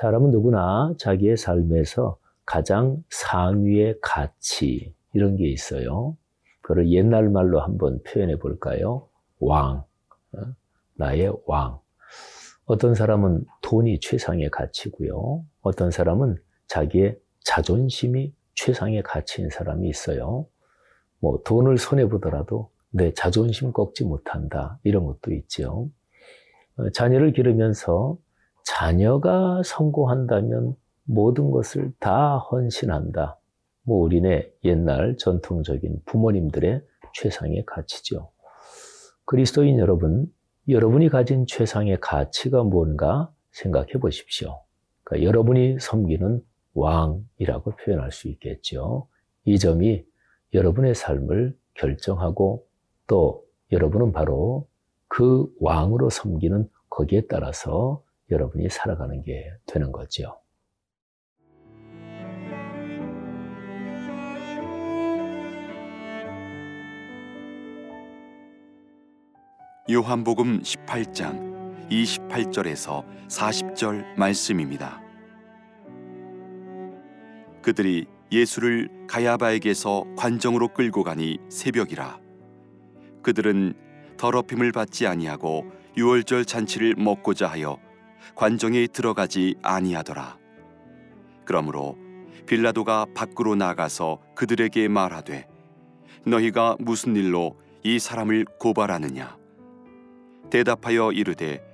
사람은 누구나 자기의 삶에서 가장 상위의 가치, 이런 게 있어요. 그걸 옛날 말로 한번 표현해 볼까요? 왕. 어? 나의 왕. 어떤 사람은 돈이 최상의 가치고요. 어떤 사람은 자기의 자존심이 최상의 가치인 사람이 있어요. 뭐 돈을 손해 보더라도 내 자존심 꺾지 못한다. 이런 것도 있죠. 어, 자녀를 기르면서 자녀가 성공한다면 모든 것을 다 헌신한다. 뭐 우리네 옛날 전통적인 부모님들의 최상의 가치죠. 그리스도인 여러분, 여러분이 가진 최상의 가치가 뭔가 생각해 보십시오. 그러니까 여러분이 섬기는 왕이라고 표현할 수 있겠죠. 이 점이 여러분의 삶을 결정하고 또 여러분은 바로 그 왕으로 섬기는 거기에 따라서 여러분이 살아가는 게 되는 거죠. 요한복음 18장 28절에서 40절 말씀입니다. 그들이 예수를 가야바에게서 관정으로 끌고 가니 새벽이라. 그들은 더럽힘을 받지 아니하고 유월절 잔치를 먹고자 하여 관정에 들어가지 아니하더라. 그러므로 빌라도가 밖으로 나가서 그들에게 말하되 너희가 무슨 일로 이 사람을 고발하느냐 대답하여 이르되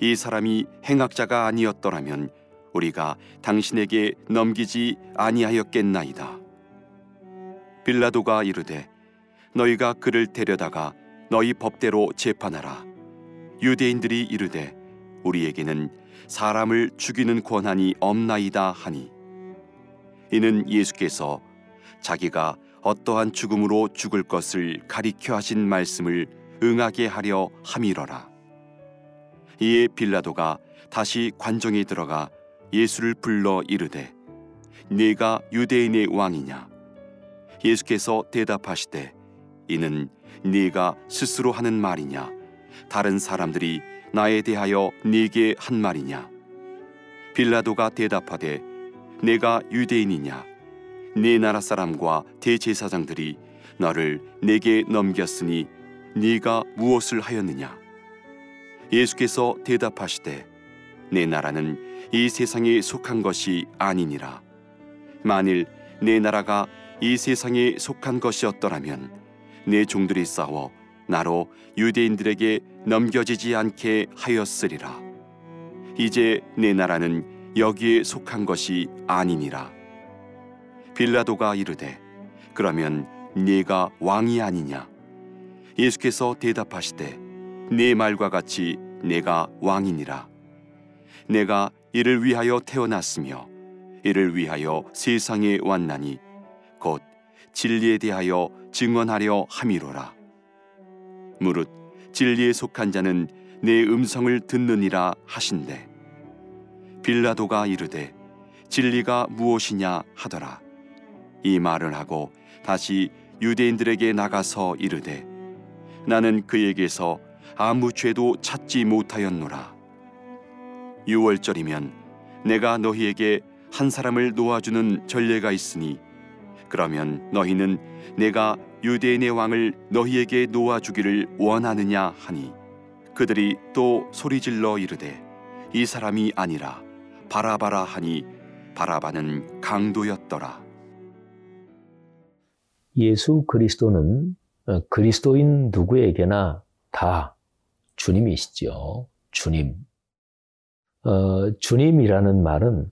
이 사람이 행악자가 아니었더라면 우리가 당신에게 넘기지 아니하였겠나이다. 빌라도가 이르되 너희가 그를 데려다가 너희 법대로 재판하라. 유대인들이 이르되 우리에게는 사람을 죽이는 권한이 없나이다 하니. 이는 예수께서 자기가 어떠한 죽음으로 죽을 것을 가리켜 하신 말씀을 응하게 하려 함이러라. 이에 빌라도가 다시 관정에 들어가 예수를 불러 이르되 네가 유대인의 왕이냐? 예수께서 대답하시되 이는 네가 스스로 하는 말이냐 다른 사람들이 나에 대하여 네게 한 말이냐? 빌라도가 대답하되 내가 유대인이냐? 네 나라 사람과 대제사장들이 너를 내게 넘겼으니 네가 무엇을 하였느냐? 예수께서 대답하시되 내 나라는 이 세상에 속한 것이 아니니라. 만일 내 나라가 이 세상에 속한 것이었더라면 내 종들이 싸워 나로 유대인들에게 넘겨지지 않게 하였으리라. 이제 내 나라는 여기에 속한 것이 아니니라. 빌라도가 이르되 그러면 네가 왕이 아니냐? 예수께서 대답하시되 네 말과 같이 내가 왕이니라. 내가 이를 위하여 태어났으며 이를 위하여 세상에 왔나니 곧 진리에 대하여 증언하려 함이로라 무릇 진리에 속한 자는 내 음성을 듣느니라 하신대 빌라도가 이르되 진리가 무엇이냐 하더라 이 말을 하고 다시 유대인들에게 나가서 이르되 나는 그에게서 아무 죄도 찾지 못하였노라. 유월절이면 내가 너희에게 한 사람을 놓아주는 전례가 있으니 그러면 너희는 내가 유대인의 왕을 너희에게 놓아 주기를 원하느냐 하니 그들이 또 소리질러 이르되 이 사람이 아니라 바라바라 하니 바라바는 강도였더라. 예수 그리스도는 어, 그리스도인 누구에게나 다 주님이시죠. 주님. 어, 주님이라는 말은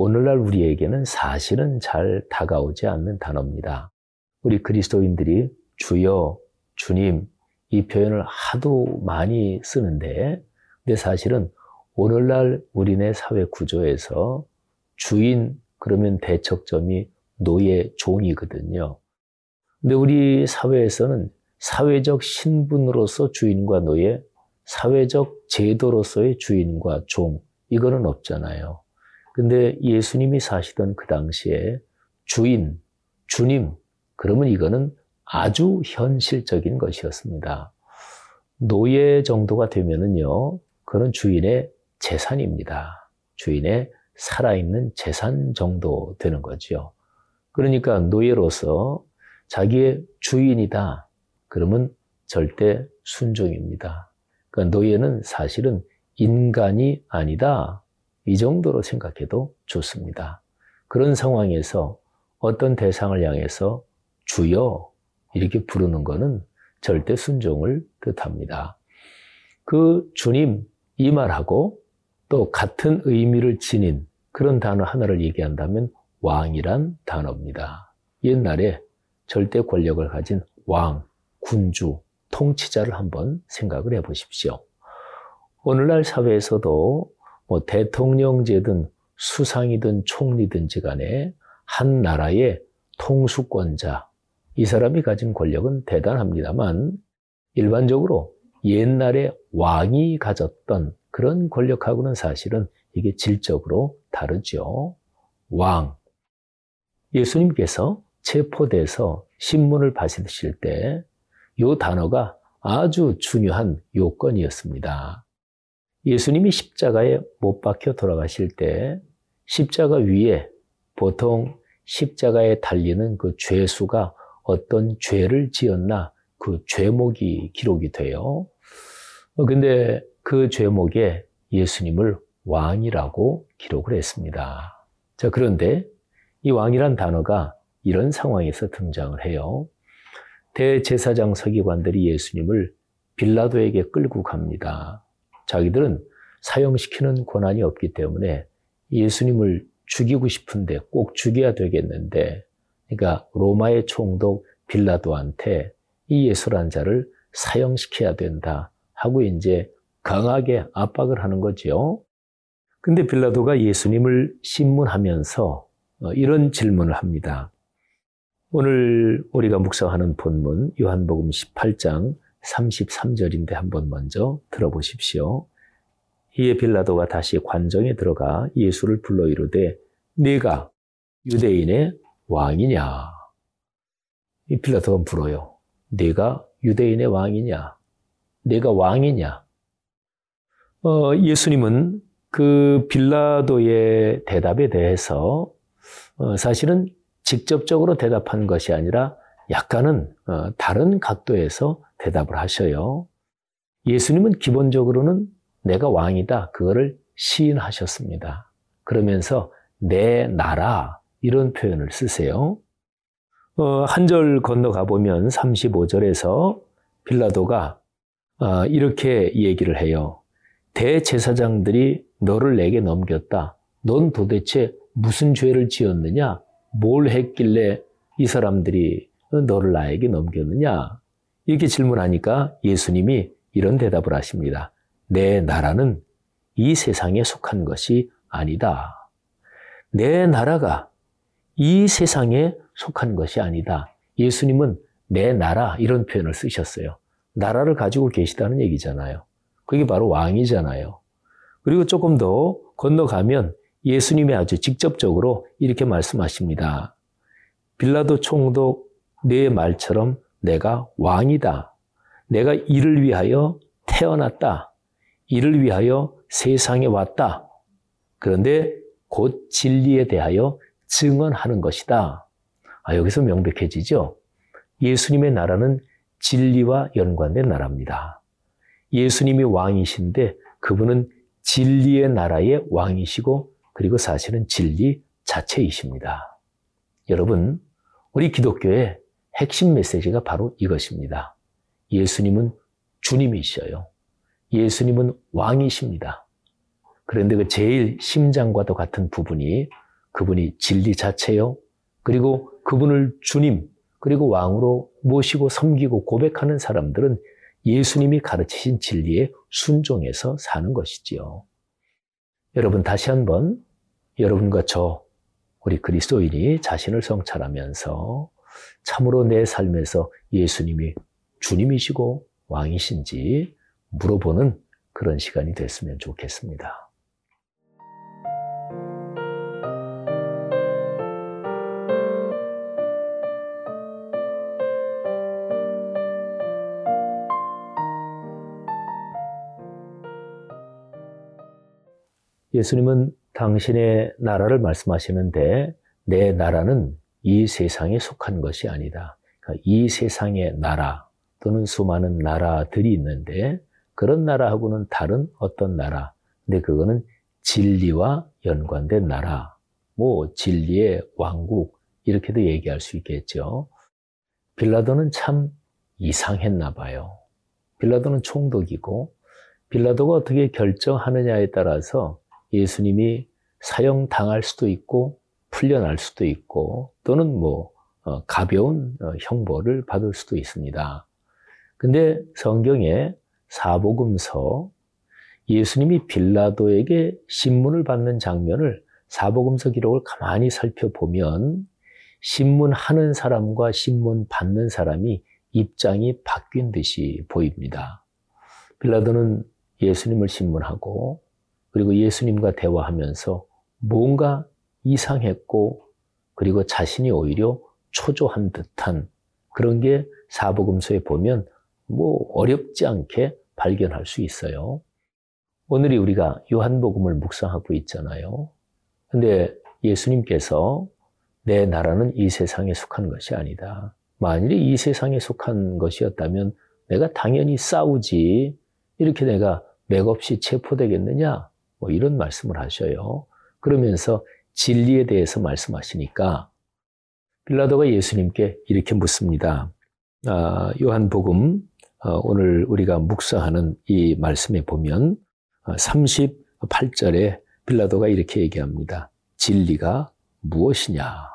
오늘날 우리에게는 사실은 잘 다가오지 않는 단어입니다. 우리 그리스도인들이 주여, 주님, 이 표현을 하도 많이 쓰는데, 근데 사실은 오늘날 우리네 사회 구조에서 주인, 그러면 대척점이 노예, 종이거든요. 근데 우리 사회에서는 사회적 신분으로서 주인과 노예, 사회적 제도로서의 주인과 종, 이거는 없잖아요. 근데 예수님이 사시던 그 당시에 주인, 주님, 그러면 이거는 아주 현실적인 것이었습니다. 노예 정도가 되면은요, 그는 주인의 재산입니다. 주인의 살아있는 재산 정도 되는 거죠. 그러니까 노예로서 자기의 주인이다. 그러면 절대 순종입니다. 그러니까 노예는 사실은 인간이 아니다. 이 정도로 생각해도 좋습니다. 그런 상황에서 어떤 대상을 향해서 주여 이렇게 부르는 것은 절대 순종을 뜻합니다. 그 주님 이 말하고 또 같은 의미를 지닌 그런 단어 하나를 얘기한다면 왕이란 단어입니다. 옛날에 절대 권력을 가진 왕, 군주, 통치자를 한번 생각을 해 보십시오. 오늘날 사회에서도 뭐 대통령제든 수상이든 총리든지 간에 한 나라의 통수권자, 이 사람이 가진 권력은 대단합니다만 일반적으로 옛날에 왕이 가졌던 그런 권력하고는 사실은 이게 질적으로 다르죠. 왕. 예수님께서 체포돼서 신문을 받으실 때이 단어가 아주 중요한 요건이었습니다. 예수님이 십자가에 못 박혀 돌아가실 때 십자가 위에 보통 십자가에 달리는 그 죄수가 어떤 죄를 지었나 그 죄목이 기록이 돼요. 어, 근데 그 죄목에 예수님을 왕이라고 기록을 했습니다. 자, 그런데 이 왕이란 단어가 이런 상황에서 등장을 해요. 대제사장 서기관들이 예수님을 빌라도에게 끌고 갑니다. 자기들은 사형시키는 권한이 없기 때문에 예수님을 죽이고 싶은데 꼭 죽여야 되겠는데, 그러니까 로마의 총독 빌라도한테 이 예수란 자를 사형시켜야 된다 하고 이제 강하게 압박을 하는 거죠. 근데 빌라도가 예수님을 신문하면서 어, 이런 질문을 합니다. 오늘 우리가 묵상하는 본문 요한복음 18장 33절인데 한번 먼저 들어보십시오. 이에 빌라도가 다시 관정에 들어가 예수를 불러 이르되 네가 유대인의 왕이냐? 이 빌라도가 물어요. 네가 유대인의 왕이냐? 네가 왕이냐? 어, 예수님은 그 빌라도의 대답에 대해서 어, 사실은 직접적으로 대답한 것이 아니라 약간은 어, 다른 각도에서 대답을 하셔요. 예수님은 기본적으로는 내가 왕이다. 그거를 시인하셨습니다. 그러면서 내 나라 이런 표현을 쓰세요. 어, 한절 건너가 보면 35절에서 빌라도가 어, 이렇게 얘기를 해요. 대제사장들이 너를 내게 넘겼다. 넌 도대체 무슨 죄를 지었느냐? 뭘 했길래 이 사람들이 너를 나에게 넘겼느냐? 이렇게 질문하니까 예수님이 이런 대답을 하십니다. 내 나라는 이 세상에 속한 것이 아니다. 내 나라가 이 세상에 속한 것이 아니다. 예수님은 내 나라 이런 표현을 쓰셨어요. 나라를 가지고 계시다는 얘기잖아요. 그게 바로 왕이잖아요. 그리고 조금 더 건너가면 예수님이 아주 직접적으로 이렇게 말씀하십니다. 빌라도 총독 내 말처럼 내가 왕이다. 내가 이를 위하여 태어났다. 이를 위하여 세상에 왔다. 그런데 곧 진리에 대하여 증언하는 것이다. 아, 여기서 명백해지죠? 예수님의 나라는 진리와 연관된 나라입니다. 예수님이 왕이신데 그분은 진리의 나라의 왕이시고 그리고 사실은 진리 자체이십니다. 여러분, 우리 기독교의 핵심 메시지가 바로 이것입니다. 예수님은 주님이셔요. 예수님은 왕이십니다. 그런데 그 제일 심장과도 같은 부분이 그분이 진리 자체요. 그리고 그분을 주님, 그리고 왕으로 모시고 섬기고 고백하는 사람들은 예수님이 가르치신 진리에 순종해서 사는 것이지요. 여러분 다시 한번 여러분과 저 우리 그리스도인이 자신을 성찰하면서 참으로 내 삶에서 예수님이 주님이시고 왕이신지 물어보는 그런 시간이 됐으면 좋겠습니다. 예수님은 당신의 나라를 말씀하시는데 내 나라는 이 세상에 속한 것이 아니다. 그러니까 이 세상의 나라 또는 수많은 나라들이 있는데 그런 나라하고는 다른 어떤 나라. 근데 그거는 진리와 연관된 나라. 뭐 진리의 왕국 이렇게도 얘기할 수 있겠죠. 빌라도는 참 이상했나 봐요. 빌라도는 총독이고 빌라도가 어떻게 결정하느냐에 따라서 예수님이 사형 당할 수도 있고 풀려날 수도 있고 또는 뭐 어, 가벼운 어, 형벌을 받을 수도 있습니다. 근데 성경에 사복음서 예수님이 빌라도에게 신문을 받는 장면을 사복음서 기록을 가만히 살펴보면 신문하는 사람과 신문 받는 사람이 입장이 바뀐 듯이 보입니다. 빌라도는 예수님을 신문하고 그리고 예수님과 대화하면서 뭔가 이상했고 그리고 자신이 오히려 초조한 듯한 그런 게 사복음서에 보면 뭐 어렵지 않게 발견할 수 있어요. 오늘이 우리가 요한복음을 묵상하고 있잖아요. 근데 예수님께서 내 나라는 이 세상에 속한 것이 아니다. 만일에 이 세상에 속한 것이었다면 내가 당연히 싸우지. 이렇게 내가 맥없이 체포되겠느냐? 뭐 이런 말씀을 하셔요. 그러면서 진리에 대해서 말씀하시니까 빌라도가 예수님께 이렇게 묻습니다. 아, 요한복음 어, 오늘 우리가 묵상하는 이 말씀에 보면 38절에 어, 빌라도가 이렇게 얘기합니다. 진리가 무엇이냐?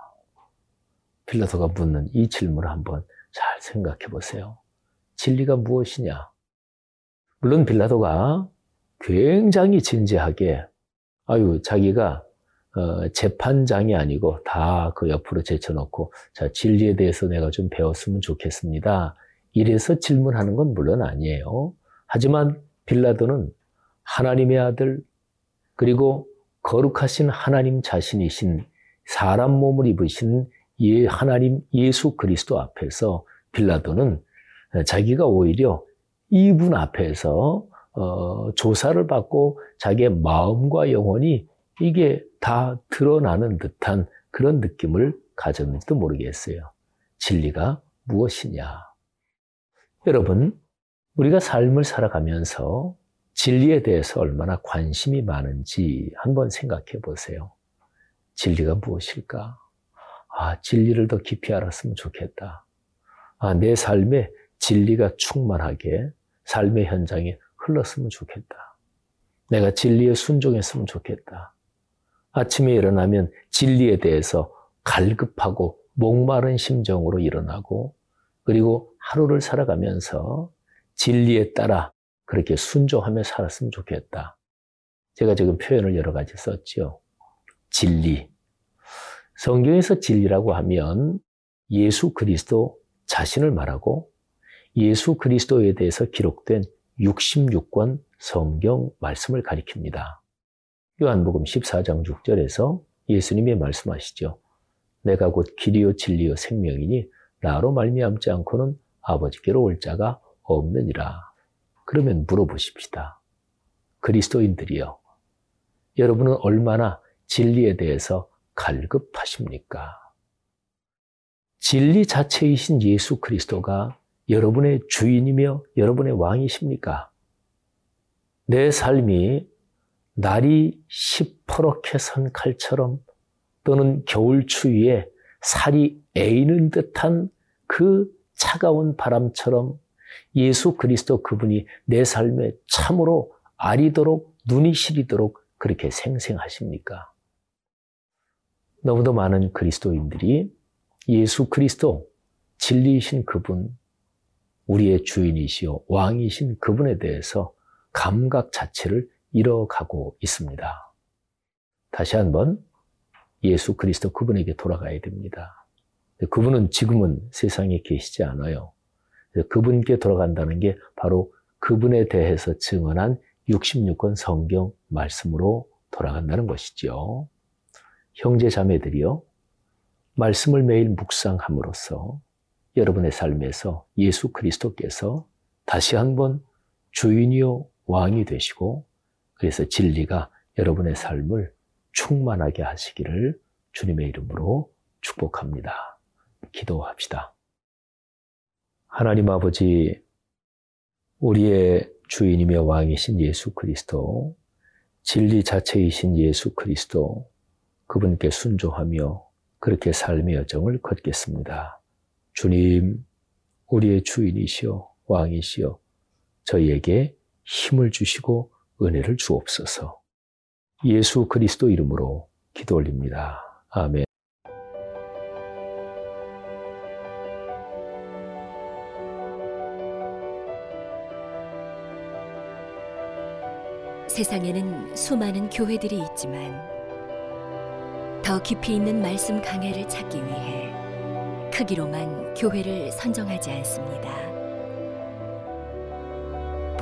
빌라도가 묻는 이 질문을 한번 잘 생각해 보세요. 진리가 무엇이냐? 물론 빌라도가 굉장히 진지하게 아유 자기가 어, 재판장이 아니고 다 그 옆으로 제쳐놓고 자 진리에 대해서 내가 좀 배웠으면 좋겠습니다. 이래서 질문하는 건 물론 아니에요. 하지만 빌라도는 하나님의 아들 그리고 거룩하신 하나님 자신이신 사람 몸을 입으신 예 하나님 예수 그리스도 앞에서 빌라도는 자기가 오히려 이분 앞에서 어, 조사를 받고 자기의 마음과 영혼이 이게 다 드러나는 듯한 그런 느낌을 가졌는지도 모르겠어요. 진리가 무엇이냐? 여러분, 우리가 삶을 살아가면서 진리에 대해서 얼마나 관심이 많은지 한번 생각해 보세요. 진리가 무엇일까? 아, 진리를 더 깊이 알았으면 좋겠다. 아, 내 삶에 진리가 충만하게 삶의 현장에 흘렀으면 좋겠다. 내가 진리에 순종했으면 좋겠다. 아침에 일어나면 진리에 대해서 갈급하고 목마른 심정으로 일어나고 그리고 하루를 살아가면서 진리에 따라 그렇게 순종하며 살았으면 좋겠다. 제가 지금 표현을 여러 가지 썼죠. 진리. 성경에서 진리라고 하면 예수 그리스도 자신을 말하고 예수 그리스도에 대해서 기록된 66권 성경 말씀을 가리킵니다. 요한복음 14장 6절에서 예수님이 말씀하시죠. 내가 곧 길이요 진리요 생명이니 나로 말미암지 않고는 아버지께로 올 자가 없느니라. 그러면 물어보십시다. 그리스도인들이요. 여러분은 얼마나 진리에 대해서 갈급하십니까? 진리 자체이신 예수 그리스도가 여러분의 주인이며 여러분의 왕이십니까? 내 삶이 날이 시퍼렇게 선 칼처럼 또는 겨울 추위에 살이 애이는 듯한 그 차가운 바람처럼 예수 그리스도 그분이 내 삶에 참으로 아리도록 눈이 시리도록 그렇게 생생하십니까? 너무도 많은 그리스도인들이 예수 그리스도 진리이신 그분, 우리의 주인이시요 왕이신 그분에 대해서 감각 자체를 잃어가고 있습니다. 다시 한번 예수 그리스도 그분에게 돌아가야 됩니다. 그분은 지금은 세상에 계시지 않아요. 그분께 돌아간다는 게 바로 그분에 대해서 증언한 66권 성경 말씀으로 돌아간다는 것이지요. 형제 자매들이요. 말씀을 매일 묵상함으로써 여러분의 삶에서 예수 그리스도께서 다시 한번 주인이요 왕이 되시고 그래서 진리가 여러분의 삶을 충만하게 하시기를 주님의 이름으로 축복합니다. 기도합시다. 하나님 아버지, 우리의 주인이며 왕이신 예수 그리스도, 진리 자체이신 예수 그리스도, 그분께 순종하며 그렇게 삶의 여정을 걷겠습니다. 주님, 우리의 주인이시여, 왕이시여, 저희에게 힘을 주시고 은혜를 주옵소서. 예수 그리스도 이름으로 기도 올립니다. 아멘. 세상에는 수많은 교회들이 있지만 더 깊이 있는 말씀 강해를 찾기 위해 크기로만 교회를 선정하지 않습니다.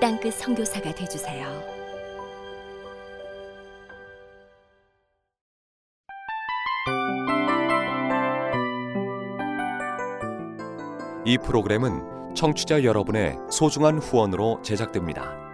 땅끝 선교사가 되주세요. 이 프로그램은 청취자 여러분의 소중한 후원으로 제작됩니다.